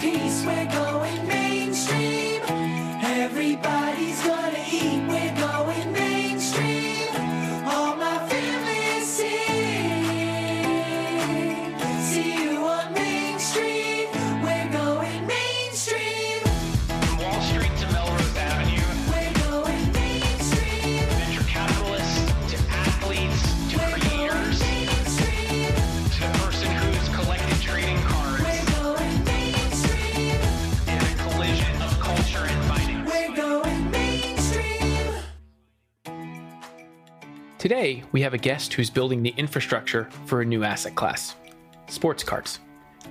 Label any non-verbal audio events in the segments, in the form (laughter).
peace, we're going Today, we have a guest who's building the infrastructure for a new asset class sports cards.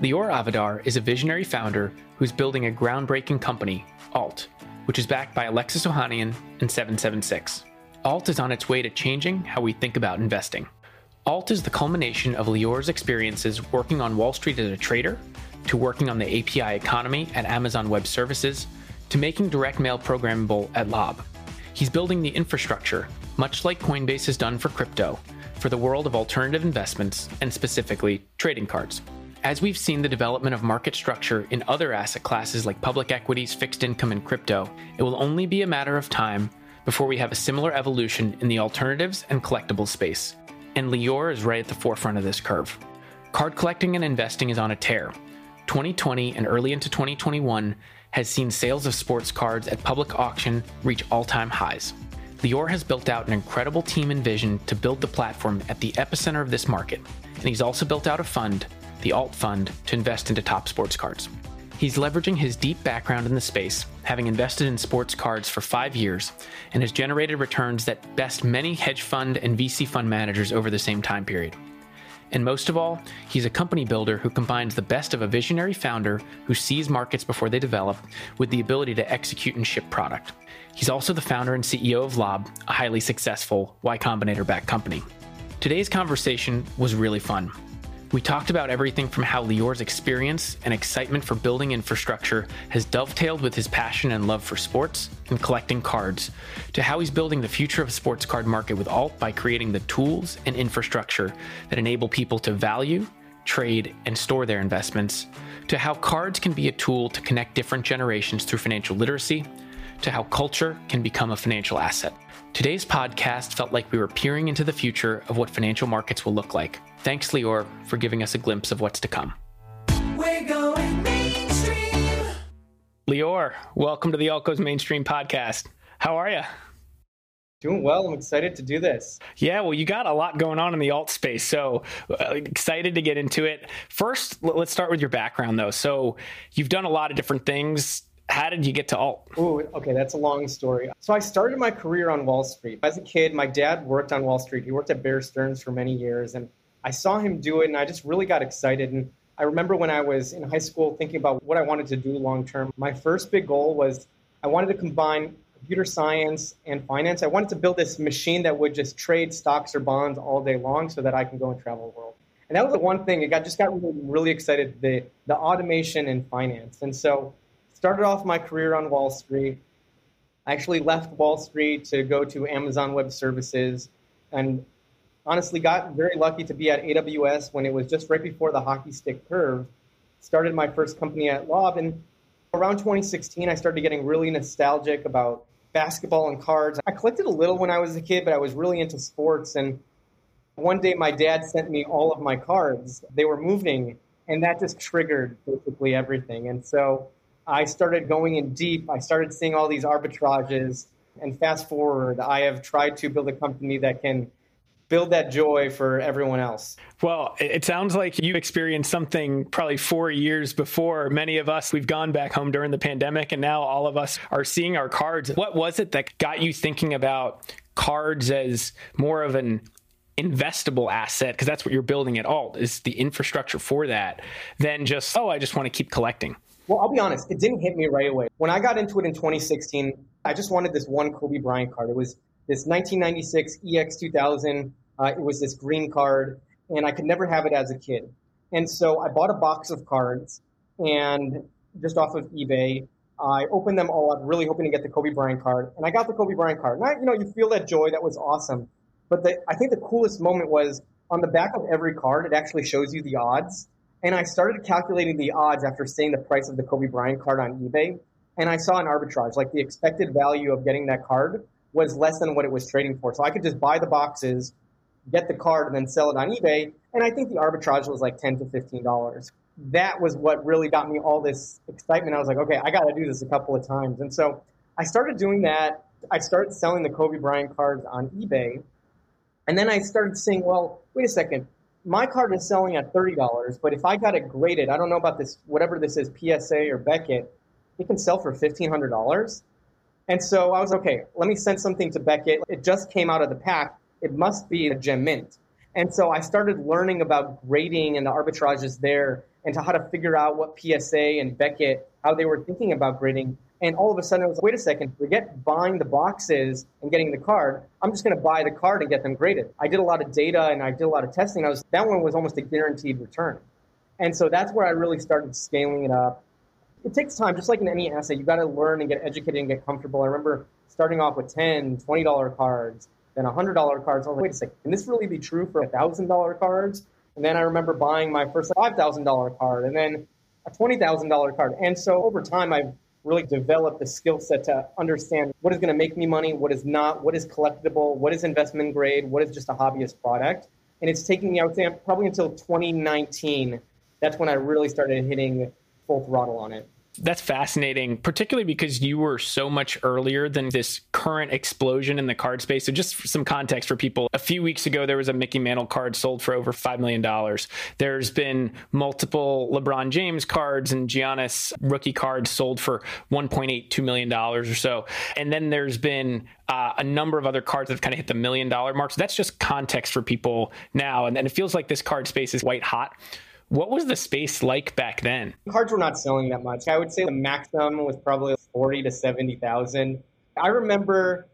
Leore Avidar is a visionary founder who's building a groundbreaking company, Alt, which is backed by Alexis Ohanian and 776. Alt is on its way to changing how we think about investing. Alt is the culmination of Leore's experiences working on Wall Street as a trader, to working on the API economy at Amazon Web Services, to making direct mail programmable at Lob. He's building the infrastructure, much like Coinbase has done for crypto, for the world of alternative investments and specifically trading cards. As we've seen the development of market structure in other asset classes like public equities, fixed income, and crypto, it will only be a matter of time before we have a similar evolution in the alternatives and collectibles space. And Leore is right at the forefront of this curve. Card collecting and investing is on a tear. 2020 and early into 2021 has seen sales of sports cards at public auction reach all time highs. Leore has built out an incredible team and vision to build the platform at the epicenter of this market, and he's also built out a fund, the Alt Fund, to invest into top sports cards. He's leveraging his deep background in the space, having invested in sports cards for five years, and has generated returns that best many hedge fund and VC fund managers over the same time period. And most of all, he's a company builder who combines the best of a visionary founder who sees markets before they develop with the ability to execute and ship product. He's also the founder and CEO of Lob, a highly successful Y Combinator backed company. Today's conversation was really fun. We talked about everything from how Leore's experience and excitement for building infrastructure has dovetailed with his passion and love for sports and collecting cards, to how he's building the future of the sports card market with Alt by creating the tools and infrastructure that enable people to value, trade, and store their investments, to how cards can be a tool to connect different generations through financial literacy, to how culture can become a financial asset. Today's podcast felt like we were peering into the future of what financial markets will look like. Thanks, Leore, for giving us a glimpse of what's to come. We're going mainstream. Leore, welcome to the Alts Go Mainstream Podcast. How are you? Doing well. I'm excited to do this. Yeah, well, you got a lot going on in the alt space, so uh, excited to get into it. First, let's start with your background, though. So, you've done a lot of different things. How did you get to alt? Ooh, okay, that's a long story. So I started my career on Wall Street. As a kid, my dad worked on Wall Street. He worked at Bear Stearns for many years, and I saw him do it, and I just really got excited. And I remember when I was in high school thinking about what I wanted to do long term. My first big goal was I wanted to combine computer science and finance. I wanted to build this machine that would just trade stocks or bonds all day long so that I can go and travel the world. And that was the one thing. It got just got really, really excited the the automation in finance. And so started off my career on Wall Street. I actually left Wall Street to go to Amazon Web Services and honestly got very lucky to be at AWS when it was just right before the hockey stick curve. Started my first company at Lob and around 2016 I started getting really nostalgic about basketball and cards. I collected a little when I was a kid, but I was really into sports and one day my dad sent me all of my cards. They were moving and that just triggered basically everything. And so I started going in deep. I started seeing all these arbitrages. And fast forward, I have tried to build a company that can build that joy for everyone else. Well, it sounds like you experienced something probably four years before many of us. We've gone back home during the pandemic, and now all of us are seeing our cards. What was it that got you thinking about cards as more of an investable asset? Because that's what you're building at Alt is the infrastructure for that, than just oh, I just want to keep collecting. Well, I'll be honest, it didn't hit me right away. When I got into it in 2016, I just wanted this one Kobe Bryant card. It was this 1996 EX2000. Uh, it was this green card, and I could never have it as a kid. And so I bought a box of cards, and just off of eBay, I opened them all up, really hoping to get the Kobe Bryant card, and I got the Kobe Bryant card. And I, you know, you feel that joy. That was awesome. But the, I think the coolest moment was on the back of every card. It actually shows you the odds. And I started calculating the odds after seeing the price of the Kobe Bryant card on eBay. And I saw an arbitrage, like the expected value of getting that card was less than what it was trading for. So I could just buy the boxes, get the card, and then sell it on eBay. And I think the arbitrage was like 10 to $15. That was what really got me all this excitement. I was like, okay, I got to do this a couple of times. And so I started doing that. I started selling the Kobe Bryant cards on eBay. And then I started saying, well, wait a second. My card is selling at $30, but if I got it graded, I don't know about this, whatever this is, PSA or Beckett, it can sell for $1,500. And so I was okay, let me send something to Beckett. It just came out of the pack. It must be a gem mint. And so I started learning about grading and the arbitrages there and to how to figure out what PSA and Beckett, how they were thinking about grading. And all of a sudden, I was like, wait a second, forget buying the boxes and getting the card. I'm just going to buy the card and get them graded. I did a lot of data and I did a lot of testing. I was that one was almost a guaranteed return. And so that's where I really started scaling it up. It takes time, just like in any asset, You've got to learn and get educated and get comfortable. I remember starting off with 10, $20 cards, then $100 cards. I was like, wait a second, can this really be true for $1,000 cards? And then I remember buying my first $5,000 card and then a $20,000 card. And so over time, I've really develop the skill set to understand what is going to make me money, what is not, what is collectible, what is investment grade, what is just a hobbyist product. And it's taking me, I would say, probably until 2019. That's when I really started hitting full throttle on it that's fascinating, particularly because you were so much earlier than this current explosion in the card space. So, just some context for people, a few weeks ago, there was a Mickey Mantle card sold for over $5 million. There's been multiple LeBron James cards and Giannis rookie cards sold for $1.82 million or so. And then there's been uh, a number of other cards that have kind of hit the million dollar mark. So, that's just context for people now. And, and it feels like this card space is white hot. What was the space like back then? Cards were not selling that much. I would say the maximum was probably 40 to 70,000. I remember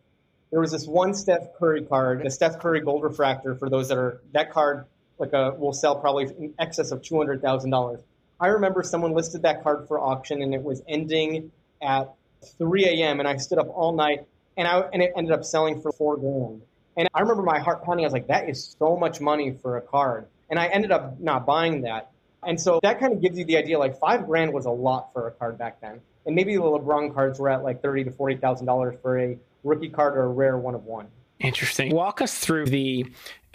there was this one Steph Curry card, the Steph Curry Gold Refractor for those that are that card like a will sell probably in excess of $200,000. I remember someone listed that card for auction and it was ending at 3 a.m. and I stood up all night and I and it ended up selling for 4 grand. And I remember my heart pounding. I was like, that is so much money for a card. And I ended up not buying that. And so that kind of gives you the idea like five grand was a lot for a card back then. And maybe the LeBron cards were at like thirty to forty thousand dollars for a rookie card or a rare one of one. Interesting. Walk us through the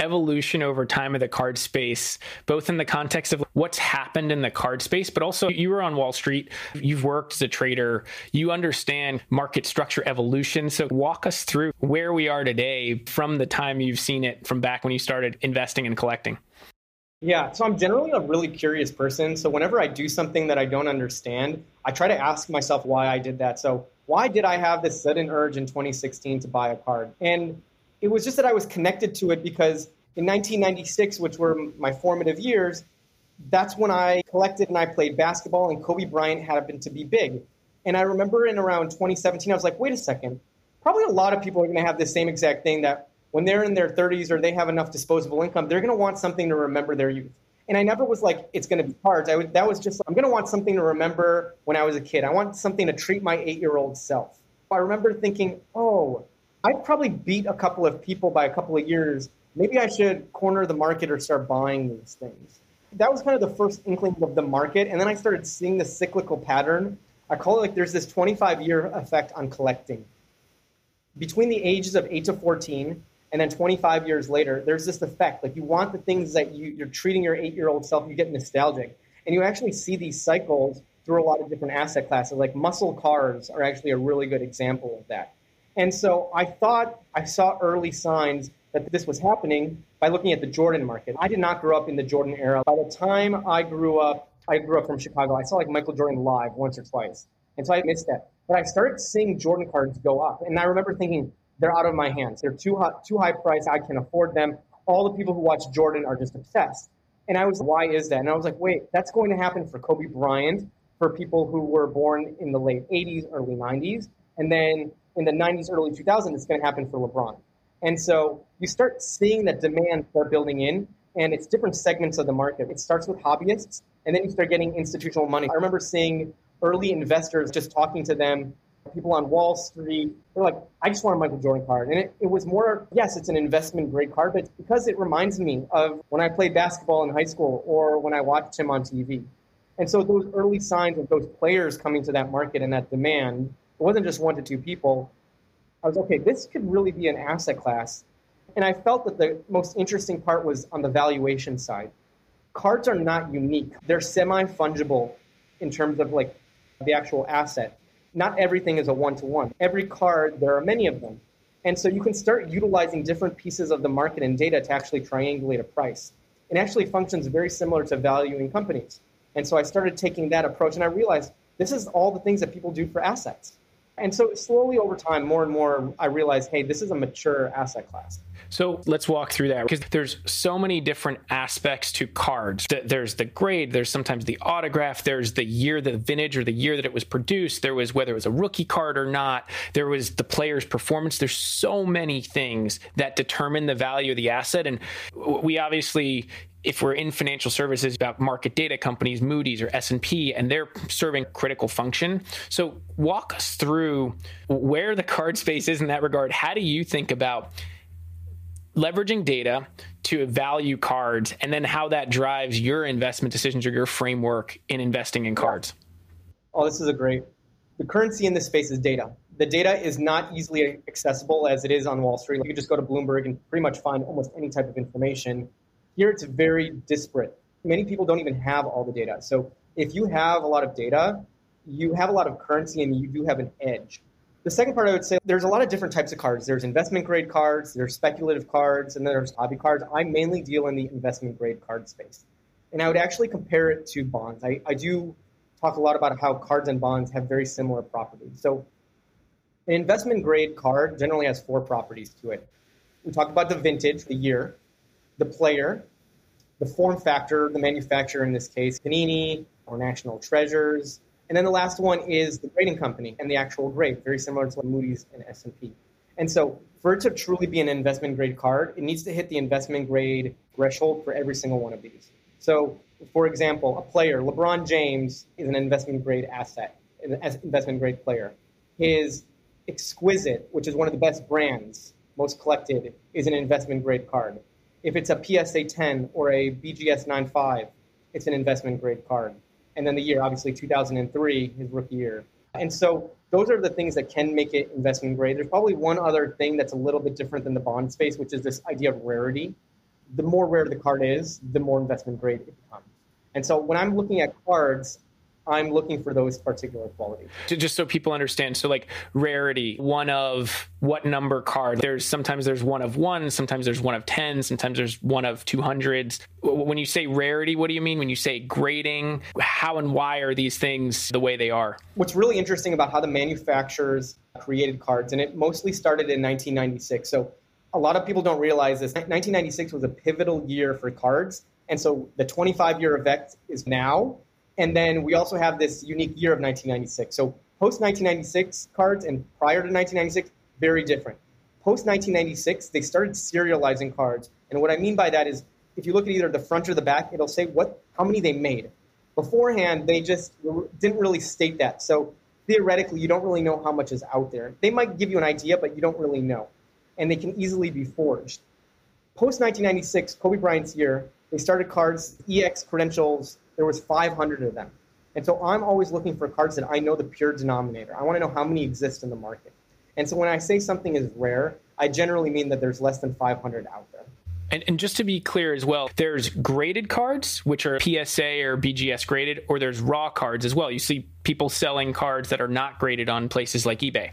evolution over time of the card space, both in the context of what's happened in the card space, but also you were on Wall Street, you've worked as a trader, you understand market structure evolution. So walk us through where we are today from the time you've seen it from back when you started investing and collecting. Yeah, so I'm generally a really curious person. So whenever I do something that I don't understand, I try to ask myself why I did that. So why did I have this sudden urge in 2016 to buy a card? And it was just that I was connected to it because in 1996, which were my formative years, that's when I collected and I played basketball, and Kobe Bryant happened to be big. And I remember in around 2017, I was like, wait a second, probably a lot of people are going to have the same exact thing that when they're in their 30s or they have enough disposable income, they're going to want something to remember their youth. And I never was like, it's going to be cards. I would, that was just, I'm going to want something to remember when I was a kid. I want something to treat my eight year old self. I remember thinking, oh, I probably beat a couple of people by a couple of years. Maybe I should corner the market or start buying these things. That was kind of the first inkling of the market. And then I started seeing the cyclical pattern. I call it like there's this 25 year effect on collecting. Between the ages of 8 to 14, and then 25 years later there's this effect. Like you want the things that you, you're treating your eight year old self you get nostalgic. And you actually see these cycles through a lot of different asset classes. Like muscle cars are actually a really good example of that. And so i thought i saw early signs that this was happening by looking at the jordan market. I did not grow up in the jordan era. By the time i grew up i grew up from chicago. I saw like michael jordan live once or twice. And so i missed that. But i started seeing jordan cards go up. And i remember thinking they're out of my hands. They're too high, too high price. I can afford them. All the people who watch Jordan are just obsessed. And I was, why is that? And I was like, wait, that's going to happen for Kobe Bryant, for people who were born in the late 80s, early 90s. And then in the 90s, early 2000s, it's going to happen for LeBron. And so you start seeing that demand start building in, and it's different segments of the market. It starts with hobbyists, and then you start getting institutional money. I remember seeing early investors just talking to them people on Wall Street. They're like, I just want a Michael Jordan card. And it, it was more, yes, it's an investment grade card, but because it reminds me of when I played basketball in high school or when I watched him on TV. And so those early signs of those players coming to that market and that demand, it wasn't just one to two people. I was okay, this could really be an asset class. And I felt that the most interesting part was on the valuation side. Cards are not unique. They're semi-fungible in terms of like the actual asset. Not everything is a one-to-one. Every card, there are many of them. And so you can start utilizing different pieces of the market and data to actually triangulate a price. It actually functions very similar to valuing companies. And so I started taking that approach and I realized this is all the things that people do for assets. And so slowly over time, more and more, I realized, hey, this is a mature asset class. So let's walk through that because there's so many different aspects to cards. There's the grade, there's sometimes the autograph, there's the year, the vintage, or the year that it was produced. There was whether it was a rookie card or not. There was the player's performance. There's so many things that determine the value of the asset. And we obviously if we're in financial services about market data companies moody's or s&p and they're serving critical function so walk us through where the card space is in that regard how do you think about leveraging data to value cards and then how that drives your investment decisions or your framework in investing in cards oh this is a great the currency in this space is data the data is not easily accessible as it is on wall street you can just go to bloomberg and pretty much find almost any type of information here it's very disparate. Many people don't even have all the data. So if you have a lot of data, you have a lot of currency and you do have an edge. The second part I would say there's a lot of different types of cards. There's investment grade cards, there's speculative cards, and then there's hobby cards. I mainly deal in the investment grade card space. And I would actually compare it to bonds. I, I do talk a lot about how cards and bonds have very similar properties. So an investment grade card generally has four properties to it. We talked about the vintage, the year the player, the form factor, the manufacturer in this case, Panini or National Treasures, and then the last one is the grading company and the actual grade, very similar to Moody's and S&P. And so for it to truly be an investment grade card, it needs to hit the investment grade threshold for every single one of these. So, for example, a player, LeBron James, is an investment grade asset, an investment grade player. His Exquisite, which is one of the best brands, most collected, is an investment grade card. If it's a PSA 10 or a BGS 95, it's an investment grade card. And then the year, obviously 2003, his rookie year. And so those are the things that can make it investment grade. There's probably one other thing that's a little bit different than the bond space, which is this idea of rarity. The more rare the card is, the more investment grade it becomes. And so when I'm looking at cards, I'm looking for those particular qualities. Just so people understand, so like rarity, one of what number card? There's sometimes there's one of one, sometimes there's one of ten, sometimes there's one of two hundreds. When you say rarity, what do you mean? When you say grading, how and why are these things the way they are? What's really interesting about how the manufacturers created cards, and it mostly started in 1996. So a lot of people don't realize this. 1996 was a pivotal year for cards. And so the 25 year effect is now and then we also have this unique year of 1996. So post 1996 cards and prior to 1996, very different. Post 1996, they started serializing cards. And what I mean by that is if you look at either the front or the back, it'll say what how many they made. Beforehand, they just didn't really state that. So theoretically, you don't really know how much is out there. They might give you an idea, but you don't really know. And they can easily be forged. Post 1996, Kobe Bryant's year, they started cards, EX credentials, there was 500 of them. And so I'm always looking for cards that I know the pure denominator. I want to know how many exist in the market. And so when I say something is rare, I generally mean that there's less than 500 out there. And, and, just to be clear as well, there's graded cards, which are PSA or BGS graded, or there's raw cards as well. You see people selling cards that are not graded on places like eBay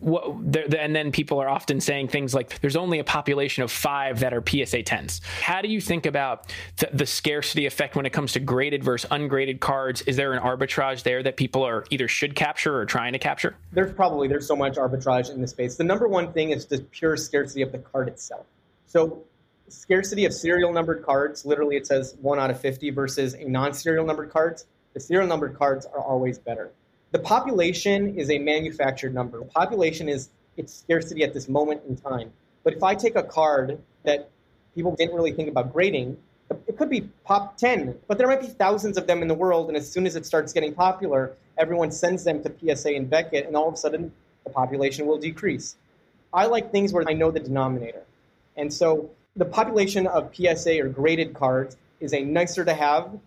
what, and then people are often saying things like there's only a population of five that are PSA 10s. How do you think about the, the, scarcity effect when it comes to graded versus ungraded cards? Is there an arbitrage there that people are either should capture or trying to capture? There's probably there's so much arbitrage in the space. The number one thing is the pure scarcity of the card itself. So scarcity of serial numbered cards, literally it says one out of 50 versus a non-serial numbered cards. The serial numbered cards are always better. The population is a manufactured number. The population is its scarcity at this moment in time. But if I take a card that people didn't really think about grading, It could be pop 10, but there might be thousands of them in the world. And as soon as it starts getting popular, everyone sends them to PSA and Beckett, and all of a sudden the population will decrease. I like things where I know the denominator. And so the population of PSA or graded cards is a nicer to have,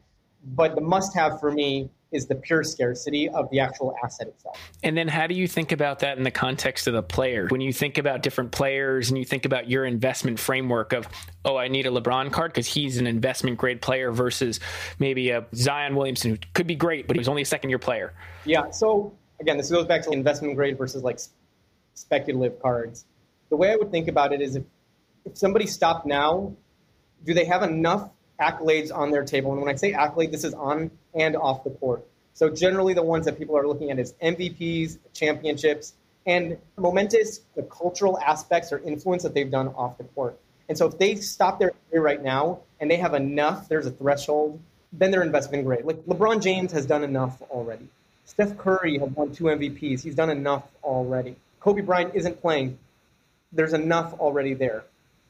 but the must have for me is the pure scarcity of the actual asset itself. And then how do you think about that in the context of the player? When you think about different players and you think about your investment framework of, oh, I need a LeBron card because he's an investment grade player versus maybe a Zion Williamson who could be great, but he was only a second year player. Yeah. So again, this goes back to investment grade versus like speculative cards. The way I would think about it is if, if somebody stopped now, do they have enough accolades on their table? And when I say accolade, this is on and off the court. So generally, the ones that people are looking at is MVPs, championships, and momentous the cultural aspects or influence that they've done off the court. And so if they stop their career right now and they have enough, there's a threshold, then they're investment grade. Like LeBron James has done enough already. Steph Curry has won two MVPs. He's done enough already. Kobe Bryant isn't playing. There's enough already there.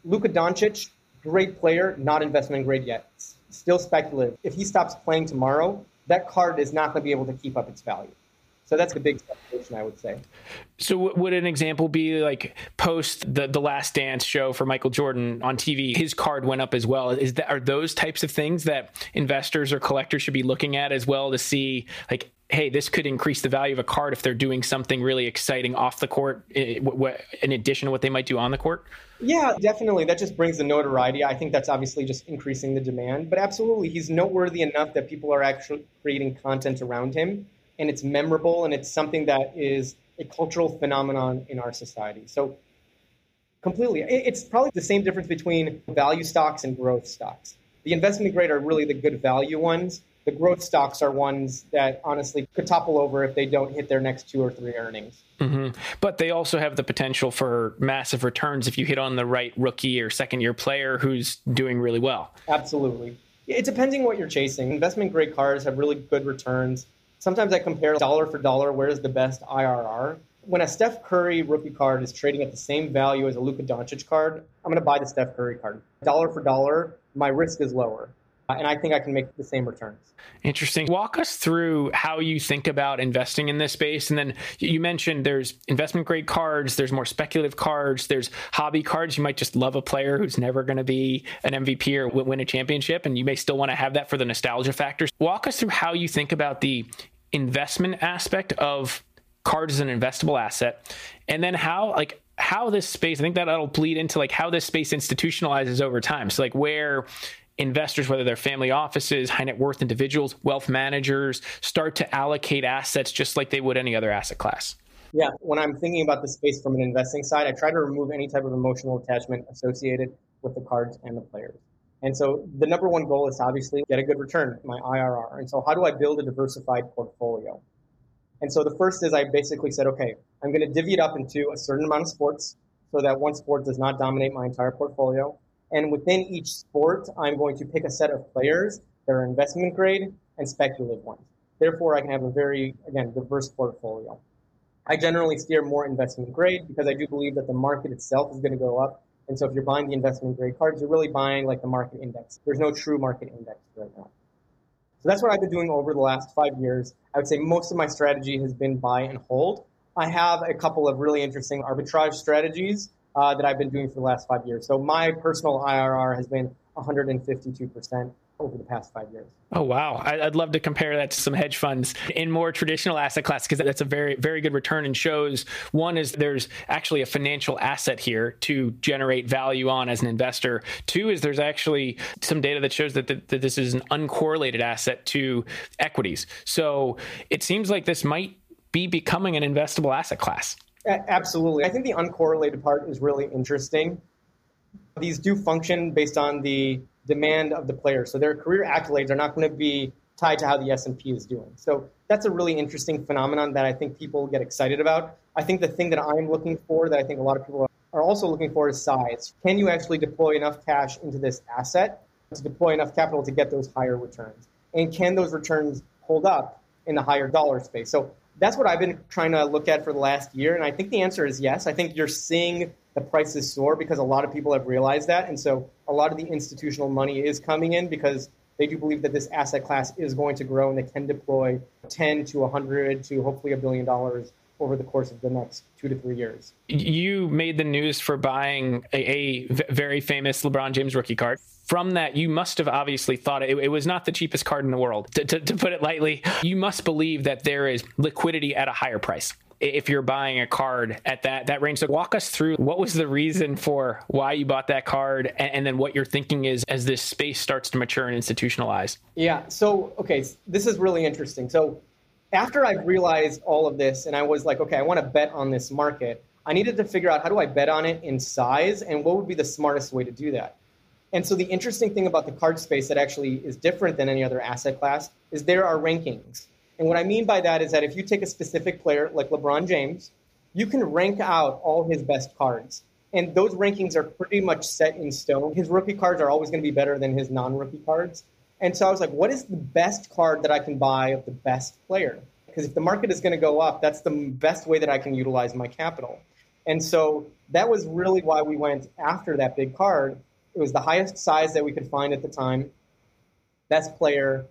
Luka Doncic, great player, not investment grade yet. Still speculative. If he stops playing tomorrow, that card is not going to be able to keep up its value. So that's the big speculation, I would say. So would an example be like post the the Last Dance show for Michael Jordan on TV? His card went up as well. Is that are those types of things that investors or collectors should be looking at as well to see like hey, this could increase the value of a card if they're doing something really exciting off the court, eh, in addition to what they might do on the court? Yeah, definitely. That just brings the notoriety. I think that's obviously just increasing the demand. But absolutely, he's noteworthy enough that people are actually creating content around him, and it's memorable, and it's something that is a cultural phenomenon in our society. So, completely. It's probably the same difference between value stocks and growth stocks. The investment grade are really the good value ones the growth stocks are ones that honestly could topple over if they don't hit their next two or three earnings. Mm-hmm. But they also have the potential for massive returns if you hit on the right rookie or second year player who's doing really well. Absolutely. It depends on what you're chasing. Investment grade cars have really good returns. Sometimes I compare dollar for dollar where's the best IRR. When a Steph Curry rookie card is trading at the same value as a Luka Doncic card, I'm going to buy the Steph Curry card. Dollar for dollar, my risk is lower Uh, and I think I can make the same returns. Interesting. Walk us through how you think about investing in this space. And then you mentioned there's investment grade cards, there's more speculative cards, there's hobby cards. You might just love a player who's never going to be an MVP or win a championship, and you may still want to have that for the nostalgia factors. Walk us through how you think about the investment aspect of cards as an investable asset, and then how, like, how this space, I think that that'll bleed into like how this space institutionalizes over time. So, like, where investors, whether they're family offices, high net worth individuals, wealth managers, start to allocate assets just like they would any other asset class? Yeah, when I'm thinking about the space from an investing side, I try to remove any type of emotional attachment associated with the cards and the players. And so the number one goal is obviously get a good return, my IRR. And so how do I build a diversified portfolio? And so the first is I basically said, okay, I'm going to divvy it up into a certain amount of sports so that one sport does not dominate my entire portfolio. And within each sport, I'm going to pick a set of players that are investment grade and speculative ones. Therefore, I can have a very, again, diverse portfolio. I generally steer more investment grade because I do believe that the market itself is going to go up. And so if you're buying the investment grade cards, you're really buying like the market index. There's no true market index right now. So that's what I've been doing over the last five years. I would say most of my strategy has been buy and hold. I have a couple of really interesting arbitrage strategies uh, that I've been doing for the last five years. So my personal IRR has been 152% over the past five years. Oh wow! I'd love to compare that to some hedge funds in more traditional asset class because that's a very very good return and shows one is there's actually a financial asset here to generate value on as an investor. Two is there's actually some data that shows that, that, that this is an uncorrelated asset to equities. So it seems like this might be becoming an investable asset class. Absolutely. I think the uncorrelated part is really interesting. These do function based on the demand of the player. So their career accolades are not going to be tied to how the S&P is doing. So that's a really interesting phenomenon that I think people get excited about. I think the thing that I'm looking for that I think a lot of people are also looking for is size. Can you actually deploy enough cash into this asset to deploy enough capital to get those higher returns? And can those returns hold up in the higher dollar space? So that's what I've been trying to look at for the last year. And I think the answer is yes. I think you're seeing the prices soar because a lot of people have realized that. And so a lot of the institutional money is coming in because they do believe that this asset class is going to grow and they can deploy 10 to 100 to hopefully a billion dollars over the course of the next two to three years. You made the news for buying a, a very famous LeBron James rookie card. From that, you must have obviously thought it, it was not the cheapest card in the world. To, to, to put it lightly, you must believe that there is liquidity at a higher price if you're buying a card at that that range. So walk us through what was the reason for why you bought that card, and, and, then what your thinking is as this space starts to mature and institutionalize. Yeah. So okay, this is really interesting. So after I realized all of this, and I was like, okay, I want to bet on this market. I needed to figure out how do I bet on it in size, and what would be the smartest way to do that. And so the interesting thing about the card space that actually is different than any other asset class is there are rankings. And what I mean by that is that if you take a specific player like LeBron James, you can rank out all his best cards. And those rankings are pretty much set in stone. His rookie cards are always going to be better than his non rookie cards. And so I was like, what is the best card that I can buy of the best player? Because if the market is going to go up, that's the best way that I can utilize my capital. And so that was really why we went after that big card. It was the highest size that we could find at the time, best player,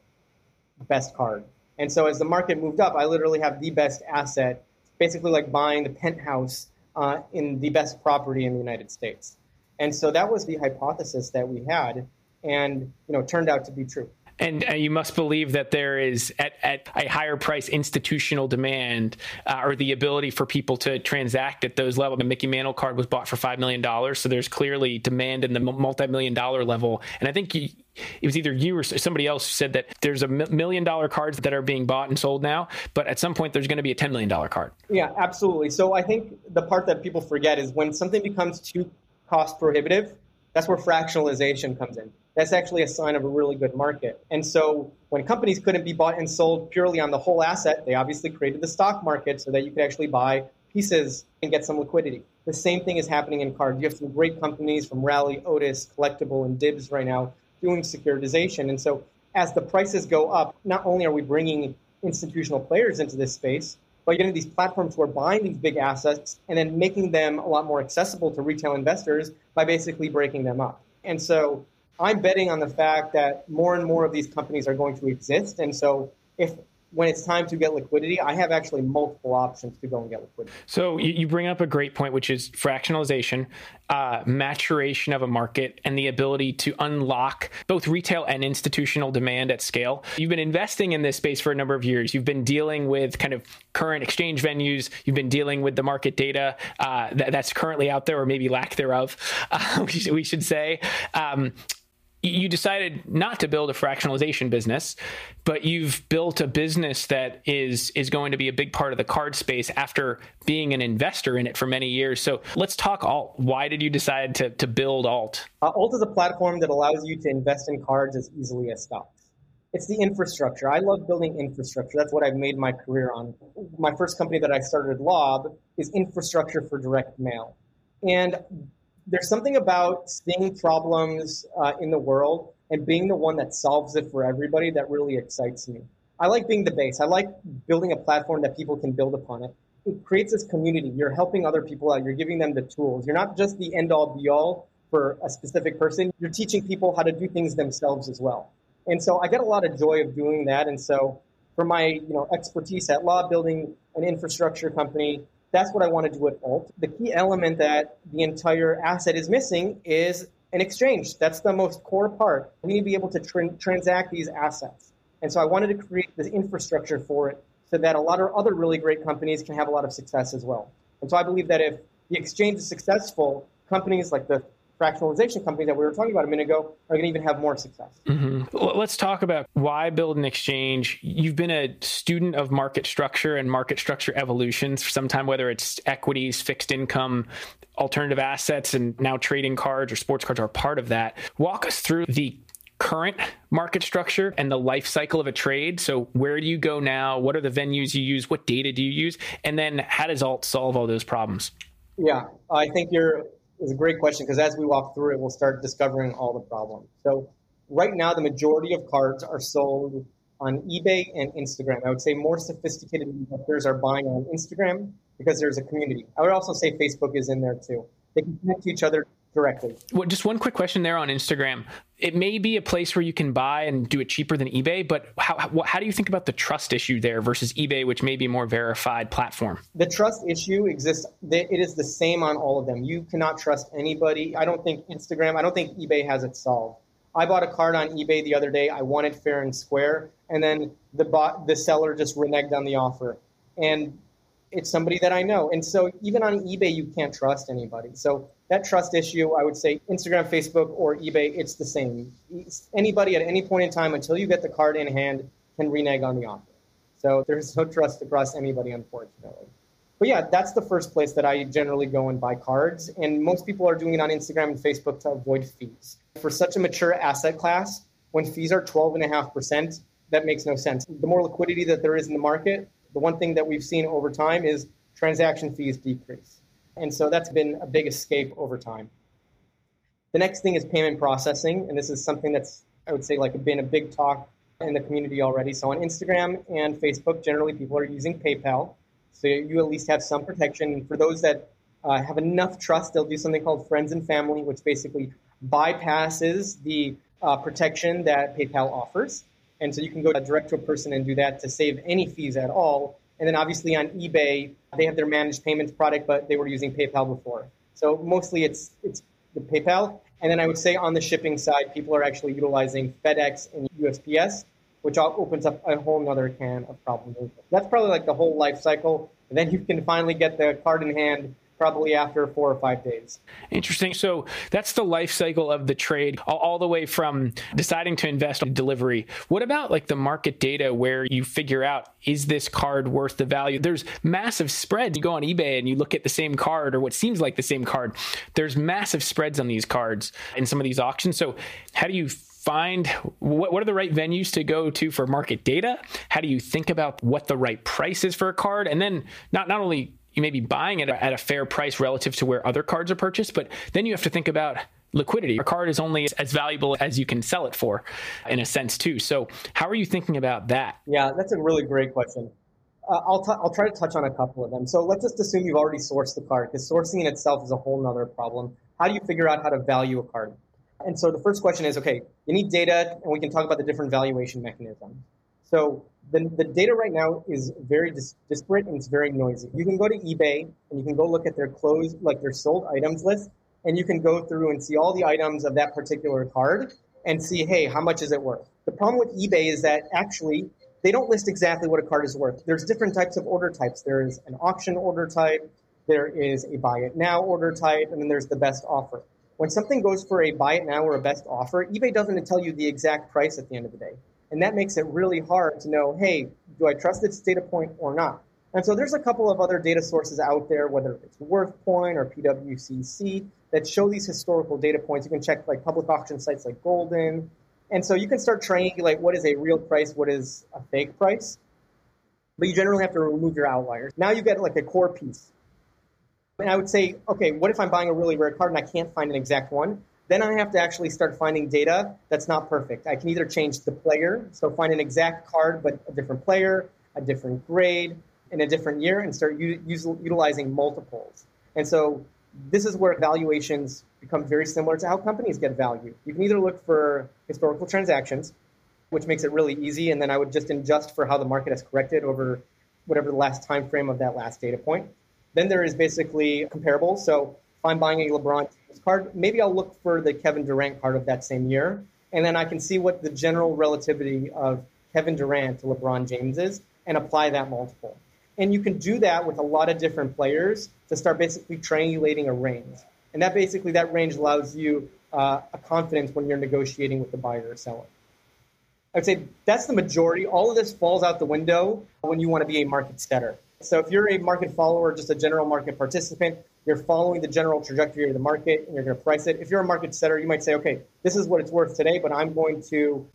best card. And so as the market moved up, I literally have the best asset, basically like buying the penthouse uh, in the best property in the United States. And so that was the hypothesis that we had, and you know, turned out to be true. And uh, you must believe that there is at, at a higher price institutional demand uh, or the ability for people to transact at those levels. The Mickey Mantle card was bought for $5 million. So there's clearly demand in the multi million dollar level. And I think you, it was either you or somebody else who said that there's a million dollar cards that are being bought and sold now, but at some point there's going to be a $10 million card. Yeah, absolutely. So I think the part that people forget is when something becomes too cost prohibitive, that's where fractionalization comes in that's actually a sign of a really good market. And so when companies couldn't be bought and sold purely on the whole asset, they obviously created the stock market so that you could actually buy pieces and get some liquidity. The same thing is happening in cards. You have some great companies from Rally, Otis, Collectable, and Dibs right now doing securitization. And so as the prices go up, not only are we bringing institutional players into this space, but getting these platforms who are buying these big assets and then making them a lot more accessible to retail investors by basically breaking them up. And so I'm betting on the fact that more and more of these companies are going to exist. And so if when it's time to get liquidity, I have actually multiple options to go and get liquidity. So you bring up a great point, which is fractionalization, uh, maturation of a market, and the ability to unlock both retail and institutional demand at scale. You've been investing in this space for a number of years. You've been dealing with kind of current exchange venues. You've been dealing with the market data uh, that, that's currently out there, or maybe lack thereof, uh, (laughs) we, should, we, should, say. Um, you decided not to build a fractionalization business, but you've built a business that is is going to be a big part of the card space after being an investor in it for many years. So let's talk alt. Why did you decide to, to build alt? Uh, alt is a platform that allows you to invest in cards as easily as stocks. It's the infrastructure. I love building infrastructure. That's what I've made my career on. My first company that I started, Lob, is infrastructure for direct mail. And there's something about seeing problems uh, in the world and being the one that solves it for everybody that really excites me. I like being the base. I like building a platform that people can build upon it. It creates this community. You're helping other people out. You're giving them the tools. You're not just the end all be all for a specific person. You're teaching people how to do things themselves as well. And so I get a lot of joy of doing that. And so for my you know expertise at Lob, building an infrastructure company, that's what I want to do at Alt. The key element that the entire asset is missing is an exchange. That's the most core part. We need to be able to tra- transact these assets. And so I wanted to create this infrastructure for it so that a lot of other really great companies can have a lot of success as well. And so I believe that if the exchange is successful, companies like the fractionalization companies that we were talking about a minute ago are going to even have more success. Mm-hmm. let's talk about why build an exchange. You've been a student of market structure and market structure evolutions for some time, whether it's equities, fixed income, alternative assets, and now trading cards or sports cards are part of that. Walk us through the current market structure and the life cycle of a trade. So, where do you go now? What are the venues you use? What data do you use? And then, how does Alt solve all those problems? Yeah, I think you're is a great question because as we walk through it, we'll start discovering all the problems. So right now, the majority of cards are sold on eBay and Instagram. I would say more sophisticated investors are buying on Instagram because there's a community. I would also say Facebook is in there too. they can connect to each other directly. Well, just one quick question there on Instagram. It may be a place where you can buy and do it cheaper than eBay, but how, how, how do you think about the trust issue there versus eBay, which may be a more verified platform? The trust issue exists. It is the same on all of them. You cannot trust anybody. I don't think Instagram, I don't think eBay has it solved. I bought a card on eBay the other day. I wanted fair and square, and then the bot, the seller just reneged on the offer, and it's somebody that I know. And so even on eBay, you can't trust anybody. So that trust issue, I would say Instagram, Facebook, or eBay, it's the same. Anybody at any point in time until you get the card in hand can renege on the offer. So there's no trust across anybody, unfortunately. But yeah, that's the first place that I generally go and buy cards. And most people are doing it on Instagram and Facebook to avoid fees. For such a mature asset class, when fees are 12.5%, that makes no sense. The more liquidity that there is in the market, the one thing that we've seen over time is transaction fees decrease. And so that's been a big escape over time. The next thing is payment processing. And this is something that's, I would say, like been a big talk in the community already. So on Instagram and Facebook, generally people are using PayPal. So you at least have some protection. For those that uh, have enough trust, they'll do something called friends and family, which basically bypasses the uh, protection that PayPal offers. And so you can go direct to a person and do that to save any fees at all. And then obviously on eBay, they have their managed payments product, but they were using PayPal before. So mostly it's it's the PayPal. And then I would say on the shipping side, people are actually utilizing FedEx and USPS, which all opens up a whole nother can of problems. That's probably like the whole life cycle. And then you can finally get the card in hand probably after four or five days. Interesting. So that's the life cycle of the trade, all, the way from deciding to invest on delivery. What about like the market data where you figure out is this card worth the value? There's massive spreads. You go on eBay and you look at the same card or what seems like the same card. There's massive spreads on these cards in some of these auctions. So how do you find what, what are the right venues to go to for market data? How do you think about what the right price is for a card? And then not not only you may be buying it at a fair price relative to where other cards are purchased, but then you have to think about liquidity. A card is only as valuable as you can sell it for, in a sense, too. So, how are you thinking about that? Yeah, that's a really great question. Uh, I'll, t- I'll try to touch on a couple of them. So, let's just assume you've already sourced the card, because sourcing in itself is a whole nother problem. How do you figure out how to value a card? And so, the first question is okay, you need data, and we can talk about the different valuation mechanisms. So, the, the data right now is very dis- disparate and it's very noisy. You can go to eBay and you can go look at their closed, like their sold items list, and you can go through and see all the items of that particular card and see, hey, how much is it worth? The problem with eBay is that actually they don't list exactly what a card is worth. There's different types of order types. There's an auction order type, there is a buy it now order type, and then there's the best offer. When something goes for a buy it now or a best offer, eBay doesn't tell you the exact price at the end of the day. And that makes it really hard to know, hey, do I trust this data point or not? And so there's a couple of other data sources out there, whether it's WorthPoint or PWCC, that show these historical data points. You can check like public auction sites like Goldin. And so you can start triangulate what is a real price, what is a fake price. But you generally have to remove your outliers. Now you get like a core piece. And I would say, okay, what if I'm buying a really rare card and I can't find an exact one? Then I have to actually start finding data that's not perfect. I can either change the player, so find an exact card but a different player, a different grade, in a different year, and start u- utilizing multiples. And so this is where valuations become very similar to how companies get value. You can either look for historical transactions, which makes it really easy, and then I would just adjust for how the market has corrected over whatever the last time frame of that last data point. Then there is basically comparables. So if I'm buying a LeBron card, maybe I'll look for the Kevin Durant card of that same year, and then I can see what the general relativity of Kevin Durant to LeBron James is and apply that multiple. And you can do that with a lot of different players to start basically triangulating a range. And that basically, that range allows you uh, a confidence when you're negotiating with the buyer or seller. I'd say that's the majority. All of this falls out the window when you want to be a market setter. So if you're a market follower, just a general market participant, you're following the general trajectory of the market and you're going to price it. If you're a market setter, you might say, okay, this is what it's worth today, but I'm going to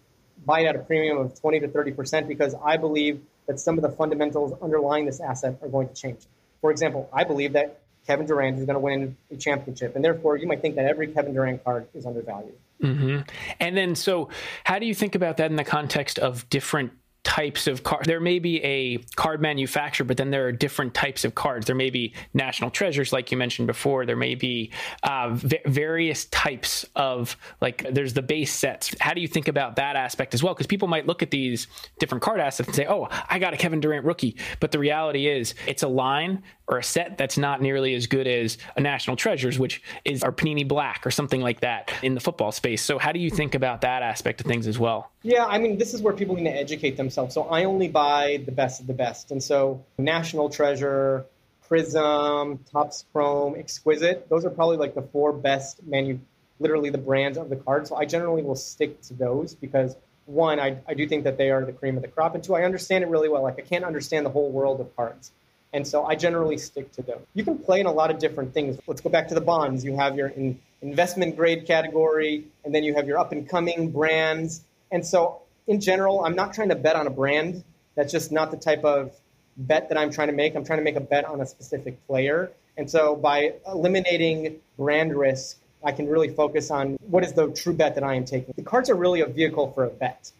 buy it at a premium of 20 to 30% because I believe that some of the fundamentals underlying this asset are going to change. For example, I believe that Kevin Durant is going to win a championship, and therefore you might think that every Kevin Durant card is undervalued. Mm-hmm. And then, so how do you think about that in the context of different types of cards. There may be a card manufacturer, but then there are different types of cards. There may be national treasures, like you mentioned before. There may be uh, v- various types of like. There's the base sets. How do you think about that aspect as well? Because people might look at these different card assets and say, "Oh, I got a Kevin Durant rookie," but the reality is it's a line or a set that's not nearly as good as a national treasures, which is our Panini Black or something like that in the football space. So, how do you think about that aspect of things as well? Yeah, I mean, this is where people need to educate themselves. So I only buy the best of the best. And so National Treasure, Prizm, Topps Chrome, Exquisite, those are probably like the four best manu literally the brands of the card. So I generally will stick to those because one, I, I do think that they are the cream of the crop. And two, I understand it really well. Like I can't understand the whole world of cards. And so I generally stick to those. You can play in a lot of different things. Let's go back to the bonds. You have your in, investment grade category, and then you have your up and coming brands. And so, in general, I'm not trying to bet on a brand. That's just not the type of bet that I'm trying to make. I'm trying to make a bet on a specific player. And so, by eliminating brand risk, I can really focus on what is the true bet that I am taking. The cards are really a vehicle for a bet.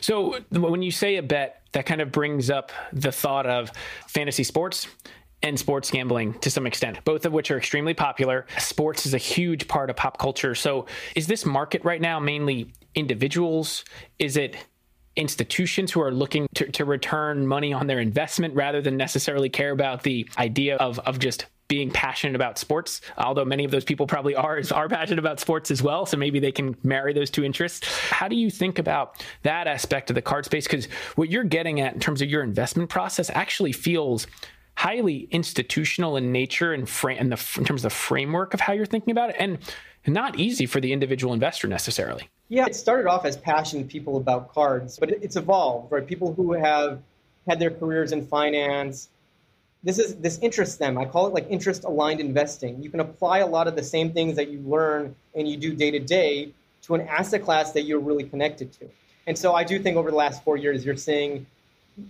So when you say a bet, that kind of brings up the thought of fantasy sports and sports gambling to some extent, both of which are extremely popular. Sports is a huge part of pop culture. So is this market right now mainly individuals? Is it institutions who are looking to, to return money on their investment rather than necessarily care about the idea of, of just being passionate about sports, although many of those people probably are are passionate about sports as well. So maybe they can marry those two interests. How do you think about that aspect of the card space? Because what you're getting at in terms of your investment process actually feels highly institutional in nature and frame and the in terms of the framework of how you're thinking about it, and not easy for the individual investor necessarily. Yeah, it started off as passionate people about cards, but it's evolved, right? People who have had their careers in finance, this is this interests them. I call it like interest aligned investing. You can apply a lot of the same things that you learn and you do day to day to an asset class that you're really connected to. And so I do think over the last four years, you're seeing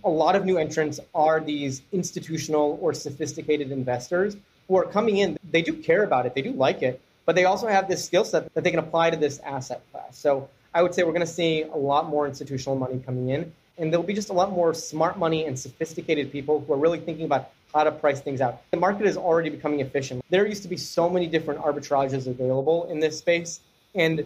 a lot of new entrants are these institutional or sophisticated investors who are coming in. They do care about it, they do like it, but they also have this skill set that they can apply to this asset class. So I would say we're going to see a lot more institutional money coming in, and there'll be just a lot more smart money and sophisticated people who are really thinking about how to price things out. The market is already becoming efficient. There used to be so many different arbitrages available in this space, and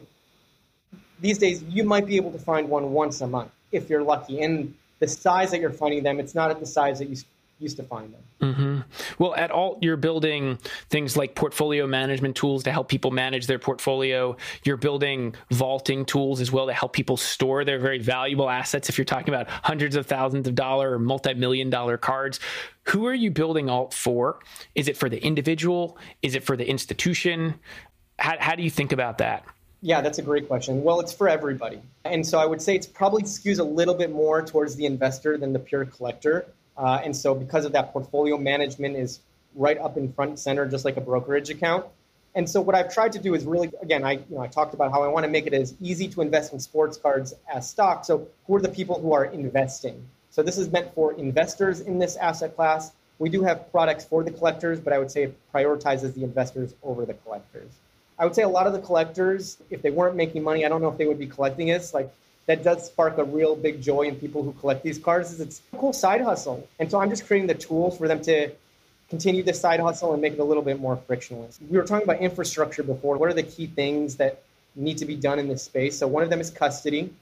these days you might be able to find one once a month if you're lucky. And the size that you're finding them, it's not at the size that you used to find them. Mm-hmm. Well, at Alt, you're building things like portfolio management tools to help people manage their portfolio. You're building vaulting tools as well to help people store their very valuable assets. If you're talking about hundreds of thousands of dollar or multi-million dollar cards, who are you building Alt for? Is it for the individual? Is it for the institution? How, how do you think about that? Yeah, that's a great question. Well, it's for everybody. And so I would say it's probably skews a little bit more towards the investor than the pure collector. Uh, and so, because of that, portfolio management is right up in front center, just like a brokerage account. And so, what I've tried to do is really, again, I, you know, I talked about how I want to make it as easy to invest in sports cards as stock. So, who are the people who are investing? So, this is meant for investors in this asset class. We do have products for the collectors, but I would say it prioritizes the investors over the collectors. I would say a lot of the collectors, if they weren't making money, I don't know if they would be collecting this. Like that does spark a real big joy in people who collect these cards is it's a cool side hustle. And so I'm just creating the tools for them to continue the side hustle and make it a little bit more frictionless. We were talking about infrastructure before. What are the key things that need to be done in this space? So one of them is custody.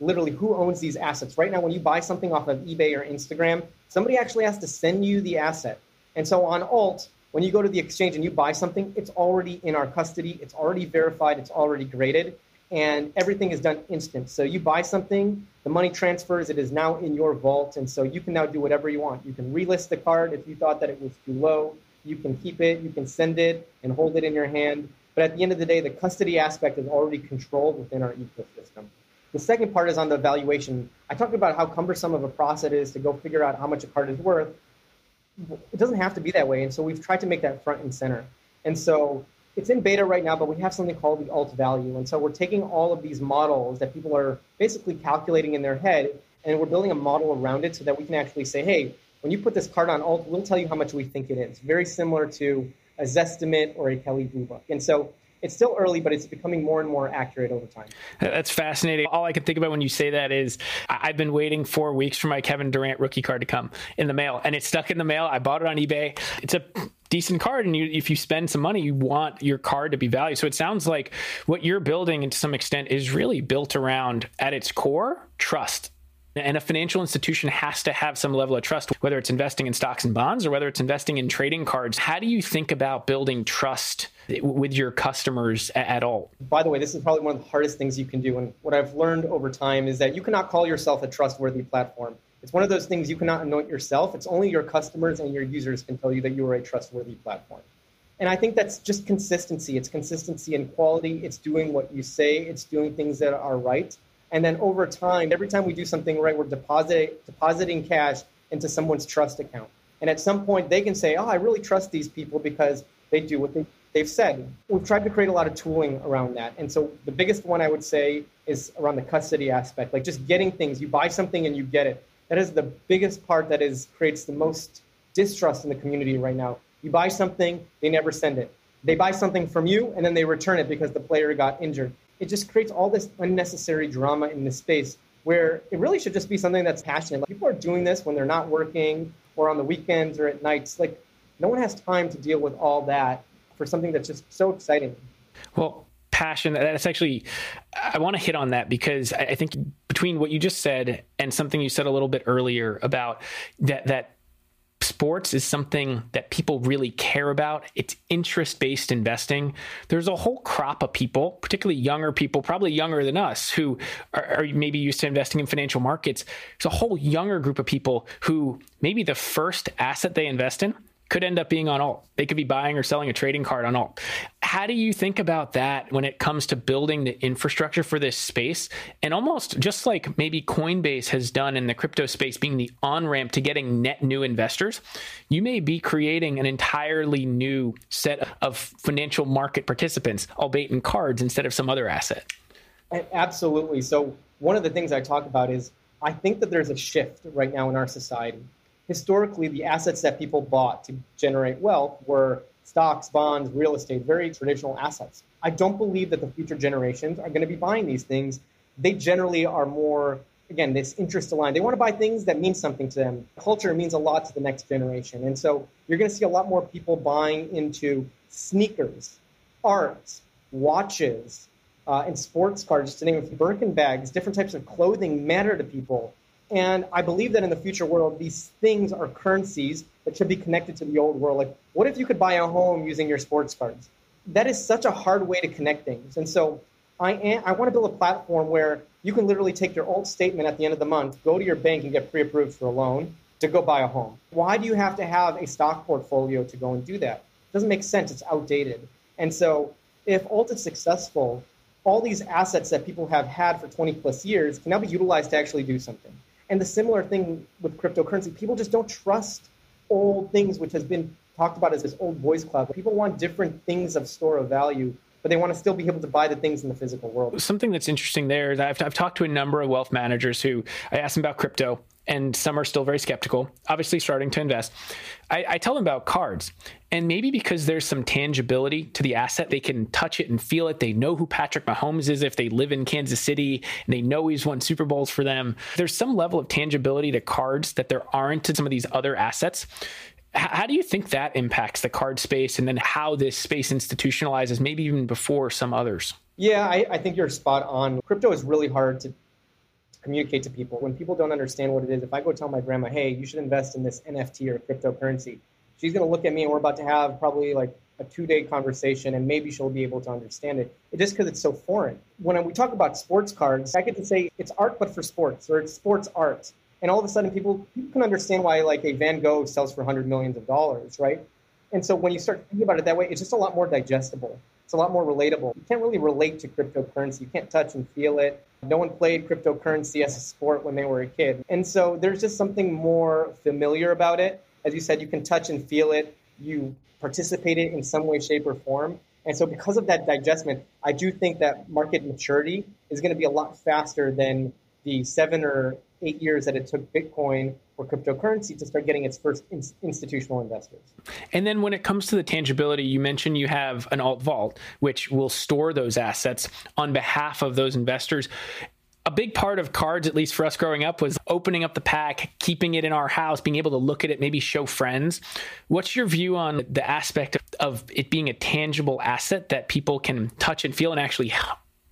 Literally, who owns these assets? Right now, when you buy something off of eBay or Instagram, somebody actually has to send you the asset. And so on Alt, when you go to the exchange and you buy something, it's already in our custody, it's already verified, it's already graded and everything is done instant. So you buy something, the money transfers, it is now in your vault, and so you can now do whatever you want. You can relist the card if you thought that it was too low. You can keep it, you can send it and hold it in your hand. But at the end of the day, the custody aspect is already controlled within our ecosystem. The second part is on the valuation. I talked about how cumbersome of a process it is to go figure out how much a card is worth. It doesn't have to be that way, and so we've tried to make that front and center. And so it's in beta right now, but we have something called the alt value. And so we're taking all of these models that people are basically calculating in their head, and we're building a model around it so that we can actually say, hey, when you put this card on alt, we'll tell you how much we think it is. Very similar to a Zestimate or a Kelley Blue Book. And so it's still early, but it's becoming more and more accurate over time. That's fascinating. All I can think about when you say that is I've been waiting four weeks for my Kevin Durant rookie card to come in the mail, and it's stuck in the mail. I bought it on eBay. It's a decent card and you, if you spend some money you want your card to be valued so it sounds like what you're building to some extent is really built around at its core trust and a financial institution has to have some level of trust, whether it's investing in stocks and bonds or whether it's investing in trading cards. How do you think about building trust with your customers at all? By the way, this is probably one of the hardest things you can do. And what I've learned over time is that you cannot call yourself a trustworthy platform. It's one of those things you cannot anoint yourself. It's only your customers and your users can tell you that you are a trustworthy platform. And I think that's just consistency. It's consistency in quality. It's doing what you say. It's doing things that are right. And then over time, every time we do something right, we're depositing, depositing cash into someone's trust account. And at some point, they can say, oh, I really trust these people because they do what they, they've said. We've tried to create a lot of tooling around that. And so the biggest one I would say is around the custody aspect, like just getting things. You buy something and you get it. That is the biggest part that is creates the most distrust in the community right now. You buy something, they never send it. They buy something from you and then they return it because the player got injured it just creates all this unnecessary drama in this space where it really should just be something that's passionate. Like people are doing this when they're not working or on the weekends or at nights. Like no one has time to deal with all that for something that's just so exciting. Well, passion that's actually i want to hit on that because i think between what you just said and something you said a little bit earlier about that that sports is something that people really care about. It's interest based investing. There's a whole crop of people, particularly younger people, probably younger than us, who are, are, maybe used to investing in financial markets. There's a whole younger group of people who maybe the first asset they invest in could end up being on alt. They could be buying or selling a trading card on alt. How do you think about that when it comes to building the infrastructure for this space? And almost just like maybe Coinbase has done in the crypto space, being the on ramp to getting net new investors, you may be creating an entirely new set of financial market participants, albeit in cards instead of some other asset. Absolutely. So, one of the things I talk about is I think that there's a shift right now in our society historically, the assets that people bought to generate wealth were stocks, bonds, real estate, very traditional assets. I don't believe that the future generations are going to be buying these things. They generally are more, again, this interest aligned. They want to buy things that mean something to them. Culture means a lot to the next generation. And so you're going to see a lot more people buying into sneakers, art, watches, uh, and sports cars, to name a few, Birkin bags, different types of clothing matter to people. And I believe that in the future world, these things are currencies that should be connected to the old world. Like, what if you could buy a home using your sports cards? That is such a hard way to connect things. And so I, am, I want to build a platform where you can literally take your old statement at the end of the month, go to your bank and get pre approved for a loan to go buy a home. Why do you have to have a stock portfolio to go and do that? It doesn't make sense. It's outdated. And so if alt is successful, all these assets that people have had for 20 plus years can now be utilized to actually do something. And the similar thing with cryptocurrency, people just don't trust old things, which has been talked about as this old boys club. People want different things of store of value but they want to still be able to buy the things in the physical world. Something that's interesting there is I've, I've talked to a number of wealth managers who I asked them about crypto and some are still very skeptical, obviously starting to invest. I, I, tell them about cards. And maybe because there's some tangibility to the asset, they can touch it and feel it. They know who Patrick Mahomes is if they live in Kansas City and they know he's won Super Bowls for them. There's some level of tangibility to cards that there aren't to some of these other assets. How do you think that impacts the card space and then how this space institutionalizes, maybe even before some others? Yeah, I, I think you're spot on. Crypto is really hard to communicate to people. When people don't understand what it is, if I go tell my grandma, hey, you should invest in this NFT or cryptocurrency, she's going to look at me and we're about to have probably like a two day conversation and maybe she'll be able to understand it. it just because it's so foreign. When we talk about sports cards, I get to say it's art but for sports or it's sports art. And all of a sudden people, people can understand why like a Van Gogh sells for hundred millions of dollars, right? And so when you start thinking about it that way, it's just a lot more digestible. It's a lot more relatable. You can't really relate to cryptocurrency. You can't touch and feel it. No one played cryptocurrency as a sport when they were a kid. And so there's just something more familiar about it. As you said, you can touch and feel it. You participate it in some way, shape, or form. And so because of that digestment, I do think that market maturity is going to be a lot faster than the seven or eight years that it took Bitcoin or cryptocurrency to start getting its first in- institutional investors. And then when it comes to the tangibility, you mentioned you have an alt vault, which will store those assets on behalf of those investors. A big part of cards, at least for us growing up, was opening up the pack, keeping it in our house, being able to look at it, maybe show friends. What's your view on the aspect of it being a tangible asset that people can touch and feel and actually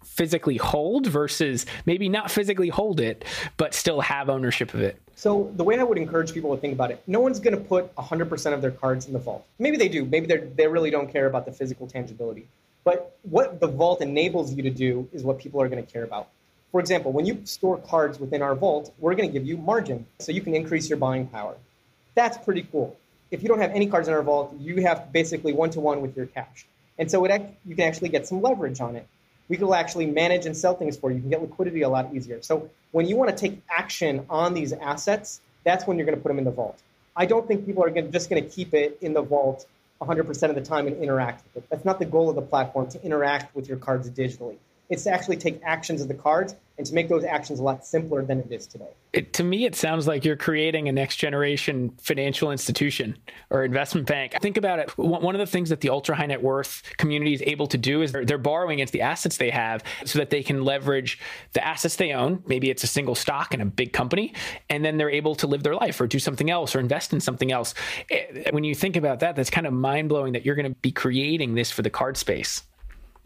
physically hold versus maybe not physically hold it, but still have ownership of it? So the way I would encourage people to think about it, no one's going to put 100% of their cards in the vault. Maybe they do. Maybe they really don't care about the physical tangibility. But what the vault enables you to do is what people are going to care about. For example, when you store cards within our vault, we're going to give you margin so you can increase your buying power. That's pretty cool. If you don't have any cards in our vault, you have basically one to one with your cash. And so it, you can actually get some leverage on it we will actually manage and sell things for you. You can get liquidity a lot easier. So when you want to take action on these assets, that's when you're going to put them in the vault. I don't think people are just going to keep it in the vault 100% of the time and interact with it. That's not the goal of the platform to interact with your cards digitally. It's to actually take actions of the cards and to make those actions a lot simpler than it is today. It, to me, it sounds like you're creating a next generation financial institution or investment bank. Think about it. One of the things that the ultra high net worth community is able to do is they're, they're borrowing against the assets they have so that they can leverage the assets they own. Maybe it's a single stock in a big company, and then they're able to live their life or do something else or invest in something else. Eh, when you think about that, that's kind of mind blowing that you're going to be creating this for the card space.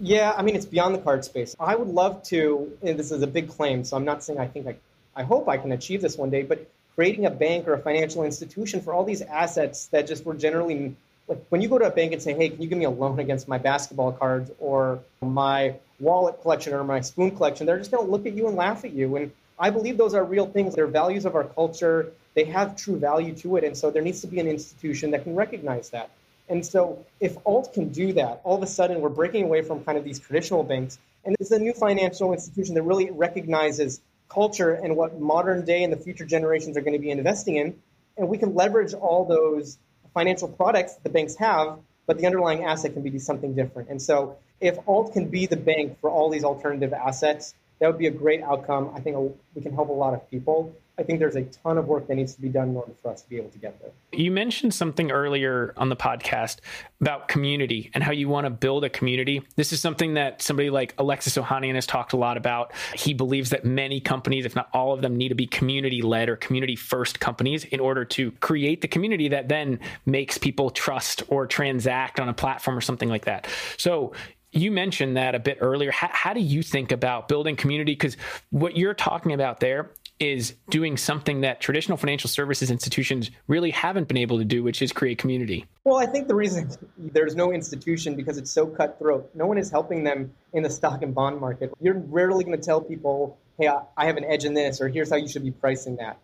Yeah, I mean, it's beyond the card space. I would love to, and this is a big claim, so I'm not saying I think I, I hope I can achieve this one day, but creating a bank or a financial institution for all these assets that just were generally like when you go to a bank and say, hey, can you give me a loan against my basketball cards or my wallet collection or my spoon collection, they're just going to look at you and laugh at you. And I believe those are real things. They're values of our culture. They have true value to it. And so there needs to be an institution that can recognize that. And so if alt can do that, all of a sudden we're breaking away from kind of these traditional banks. And it's a new financial institution that really recognizes culture and what modern day and the future generations are going to be investing in. And we can leverage all those financial products that the banks have, but the underlying asset can be something different. And so if alt can be the bank for all these alternative assets, that would be a great outcome. I think we can help a lot of people. I think there's a ton of work that needs to be done in order for us to be able to get there. You mentioned something earlier on the podcast about community and how you want to build a community. This is something that somebody like Alexis Ohanian has talked a lot about. He believes that many companies, if not all of them, need to be community led or community first companies in order to create the community that then makes people trust or transact on a platform or something like that. So you mentioned that a bit earlier. How, how, do you think about building community? Because what you're talking about there is doing something that traditional financial services institutions really haven't been able to do, which is create community. Well, I think the reason there's no institution because it's so cutthroat. No one is helping them in the stock and bond market. You're rarely going to tell people, hey, I have an edge in this, or here's how you should be pricing that.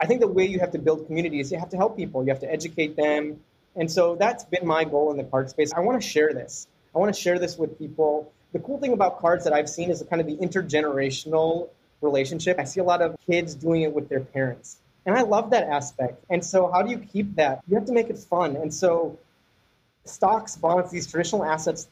I think the way you have to build community is you have to help people, you have to educate them. And so that's been my goal in the card space. I want to share this. I want to share this with people. The cool thing about cards that I've seen is kind of the intergenerational relationship. I see a lot of kids doing it with their parents. And I love that aspect. And so, how do you keep that? You have to make it fun. And so, stocks, bonds, these traditional assets,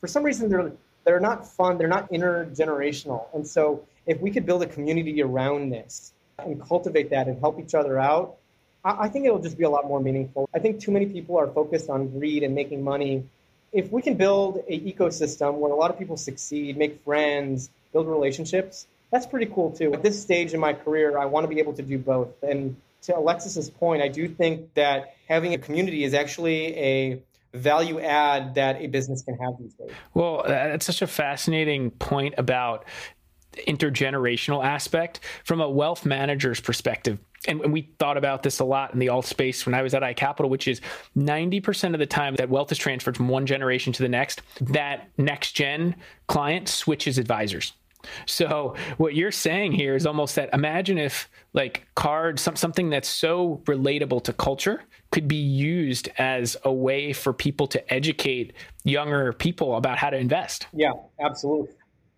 for some reason, they're they're not fun. They're not intergenerational. And so, if we could build a community around this and cultivate that and help each other out, I, I think it'll just be a lot more meaningful. I think too many people are focused on greed and making money. If we can build an ecosystem where a lot of people succeed, make friends, build relationships, that's pretty cool too. At this stage in my career, I want to be able to do both. And to Alexis's point, I do think that having a community is actually a value add that a business can have these days. Well, uh, that's such a fascinating point about intergenerational aspect from a wealth manager's perspective. And we thought about this a lot in the alt space when I was at iCapital, which is 90% of the time that wealth is transferred from one generation to the next, that next gen client switches advisors. So what you're saying here is almost that imagine if like cards some, something that's so relatable to culture could be used as a way for people to educate younger people about how to invest. Yeah, absolutely.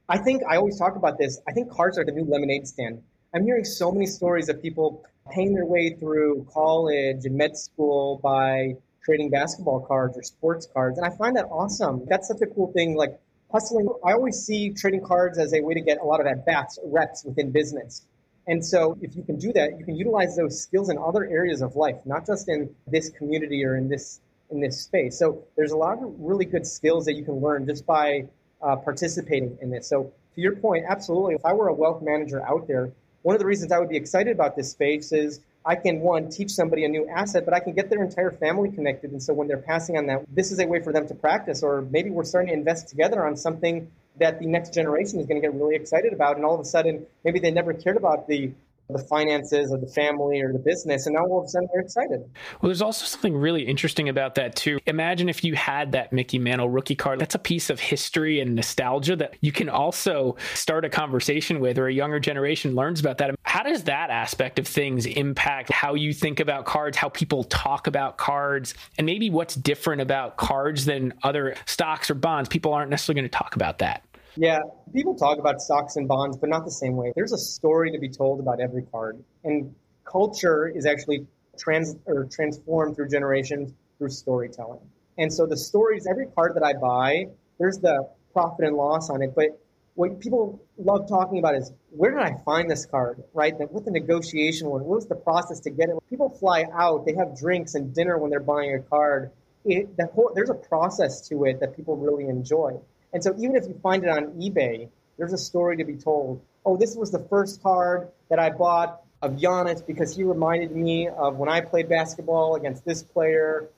I think I always talk about this. I think cards are the new lemonade stand. I'm hearing so many stories of people paying their way through college and med school by trading basketball cards or sports cards. And I find that awesome. That's such a cool thing. Like hustling. I always see trading cards as a way to get a lot of at bats, reps within business. And so if you can do that, you can utilize those skills in other areas of life, not just in this community or in this in this space. So there's a lot of really good skills that you can learn just by uh, participating in this. So to your point, absolutely. If I were a wealth manager out there, one of the reasons I would be excited about this space is I can one teach somebody a new asset, but I can get their entire family connected. And so when they're passing on that, this is a way for them to practice, or maybe we're starting to invest together on something that the next generation is going to get really excited about. And all of a sudden, maybe they never cared about the the finances of the family or the business and now all of a sudden they're excited well there's also something really interesting about that too imagine if you had that mickey mantle rookie card that's a piece of history and nostalgia that you can also start a conversation with or a younger generation learns about that how does that aspect of things impact how you think about cards how people talk about cards and maybe what's different about cards than other stocks or bonds people aren't necessarily going to talk about that yeah, people talk about stocks and bonds, but not the same way. There's a story to be told about every card, and culture is actually trans or transformed through generations through storytelling. And so the stories, every card that I buy, there's the profit and loss on it, but what people love talking about is where did I find this card, right? What the negotiation was, what was the process to get it? When people fly out, they have drinks and dinner when they're buying a card. It, whole, there's a process to it that people really enjoy. And so even if you find it on eBay, there's a story to be told. Oh, this was the first card that I bought of Giannis because he reminded me of when I played basketball against this player.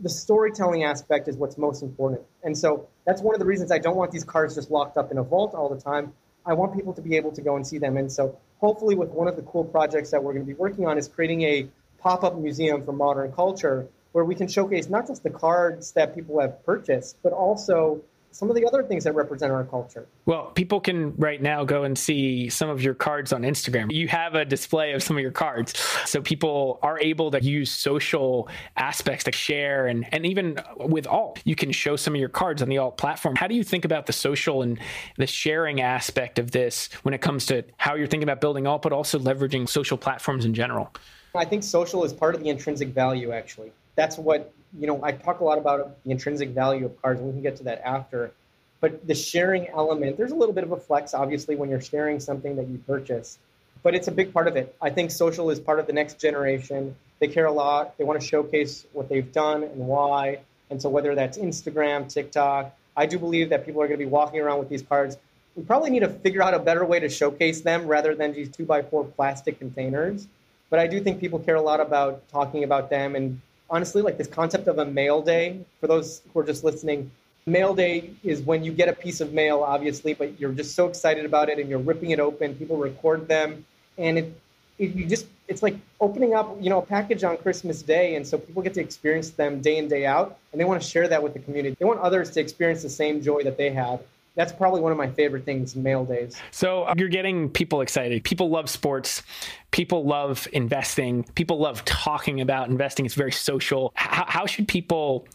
The storytelling aspect is what's most important. And so that's one of the reasons I don't want these cards just locked up in a vault all the time. I want people to be able to go and see them. And so hopefully with one of the cool projects that we're going to be working on is creating a pop-up museum for modern culture where we can showcase not just the cards that people have purchased, but also some of the other things that represent our culture. Well, people can right now go and see some of your cards on Instagram. You have a display of some of your cards. So people are able to use social aspects to share and, and even with alt, you can show some of your cards on the alt platform. How do you think about the social and the sharing aspect of this when it comes to how you're thinking about building alt, but also leveraging social platforms in general? I think social is part of the intrinsic value, actually. That's what you know, I talk a lot about the intrinsic value of cards, and we can get to that after. But the sharing element, there's a little bit of a flex, obviously, when you're sharing something that you purchase, but it's a big part of it. I think social is part of the next generation. They care a lot. They want to showcase what they've done and why. And so, whether that's Instagram, TikTok, I do believe that people are going to be walking around with these cards. We probably need to figure out a better way to showcase them rather than these two by four plastic containers. But I do think people care a lot about talking about them and honestly, like this concept of a mail day, for those who are just listening, mail day is when you get a piece of mail, obviously, but you're just so excited about it and you're ripping it open. People record them, and it, it you just it's like opening up, you know, a package on Christmas Day, and so people get to experience them day in day out, and they want to share that with the community. They want others to experience the same joy that they had that's probably one of my favorite things mail days. So uh, you're getting people excited. People love sports. People love investing. People love talking about investing. It's very social. How, how should people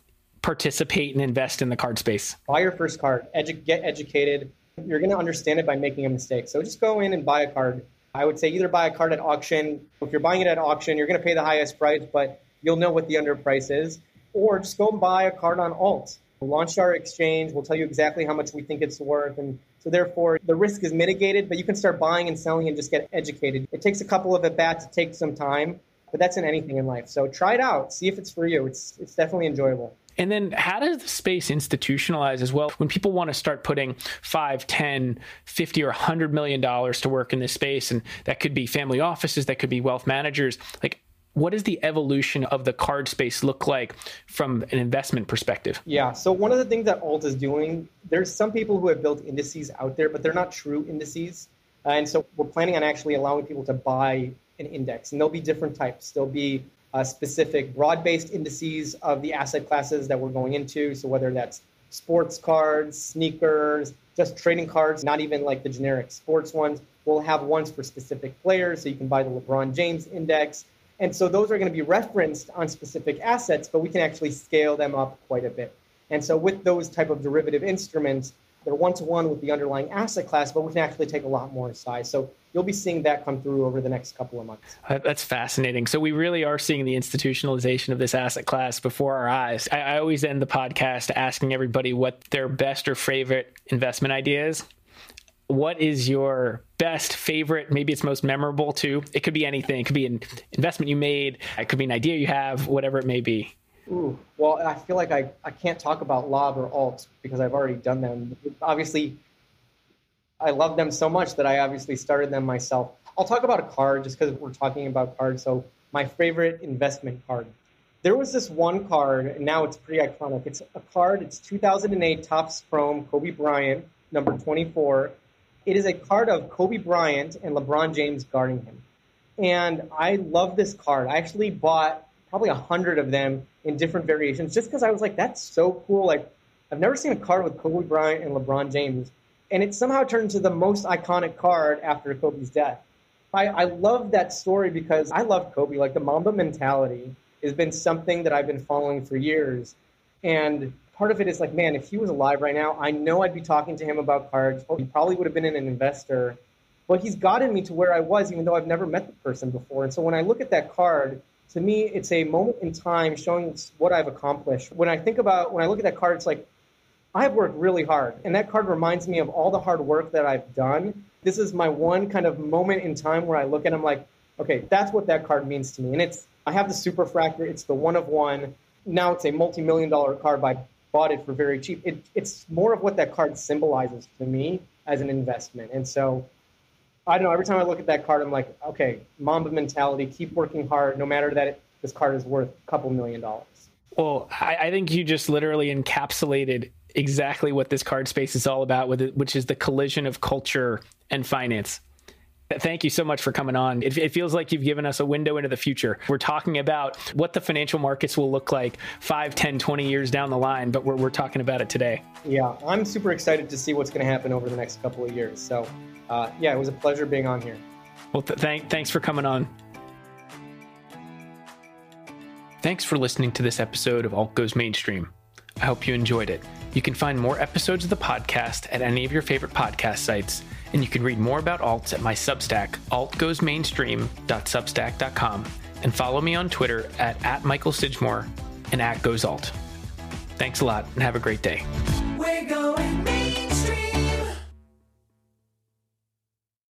participate and invest in the card space? Buy your first card. Edu- get educated. You're going to understand it by making a mistake. So just go in and buy a card. I would say either buy a card at auction. If you're buying it at auction you're going to pay the highest price but you'll know what the underprice is. Or just go and buy a card on alt We'll launch our exchange. We'll tell you exactly how much we think it's worth. And so, therefore, the risk is mitigated, but you can start buying and selling and just get educated. It takes a couple of at bats, it takes some time, but that's in anything in life. So, try it out, see if it's for you. It's, it's definitely enjoyable. And then how does the space institutionalize as well? When people want to start putting 5, 10, 50 or 100 million dollars to work in this space and that could be family offices, that could be wealth managers, like what does the evolution of the card space look like from an investment perspective? Yeah. So one of the things that Alt is doing, there's some people who have built indices out there, but they're not true indices. And so we're planning on actually allowing people to buy an index, and there'll be different types. There'll be uh, specific broad-based indices of the asset classes that we're going into. So whether that's sports cards, sneakers, just trading cards, not even like the generic sports ones. We'll have ones for specific players, so you can buy the LeBron James index. And so those are going to be referenced on specific assets, but we can actually scale them up quite a bit. And so with those type of derivative instruments, they're one to one with the underlying asset class, but we can actually take a lot more size. So you'll be seeing that come through over the next couple of months. Uh, that's fascinating. So we really are seeing the institutionalization of this asset class before our eyes. I, I always end the podcast asking everybody what their best or favorite investment idea is what is your best favorite maybe it's most memorable too it could be anything it could be an investment you made it could be an idea you have whatever it may be Ooh, well, I feel like I, I can't talk about Lob or Alt because I've already done them. Obviously, I love them so much that I obviously started them myself. I'll talk about a card just because we're talking about cards. So, my favorite investment card. There was this one card, and now it's pretty iconic. It's a card, it's 2008 Topps Chrome Kobe Bryant, number 24. It is a card of Kobe Bryant and LeBron James guarding him. And I love this card. I actually bought probably a hundred of them in different variations just because I was like, that's so cool. Like, I've never seen a card with Kobe Bryant and LeBron James. And it somehow turned into the most iconic card after Kobe's death. I, I love that story because I love Kobe. Like, the Mamba mentality has been something that I've been following for years. And part of it is like, man, if he was alive right now, I know I'd be talking to him about cards. Oh, he probably would have been an investor. But he's gotten me to where I was, even though I've never met the person before. And so when I look at that card, to me, it's a moment in time showing what I've accomplished. When I think about, when I look at that card, it's like, I have worked really hard. And that card reminds me of all the hard work that I've done. This is my one kind of moment in time where I look at I'm like, okay, that's what that card means to me. And it's, I have the Superfractor, it's the one of one. Now it's a multi million dollar card, I bought it for very cheap. It, it's more of what that card symbolizes to me as an investment. And so I don't know. Every time I look at that card, I'm like, okay, Mamba mentality. Keep working hard, no matter that it, this card is worth a couple million dollars. Well, I, I, think you just literally encapsulated exactly what this card space is all about, with it, which is the collision of culture and finance. Thank you so much for coming on. It, it, feels like you've given us a window into the future. We're talking about what the financial markets will look like 5, 10, 20 years down the line, but we're, we're talking about it today. Yeah, I'm super excited to see what's going to happen over the next couple of years. So uh, yeah, it was a pleasure being on here. Well, th- thank, thanks for coming on. Thanks for listening to this episode of Alt Goes Mainstream. I hope you enjoyed it. You can find more episodes of the podcast at any of your favorite podcast sites, and you can read more about alts at my Substack, altgoesmainstream.substack.com, and follow me on Twitter at, at Michael Sidgmore and at GoesAlt. Thanks a lot, and have a great day.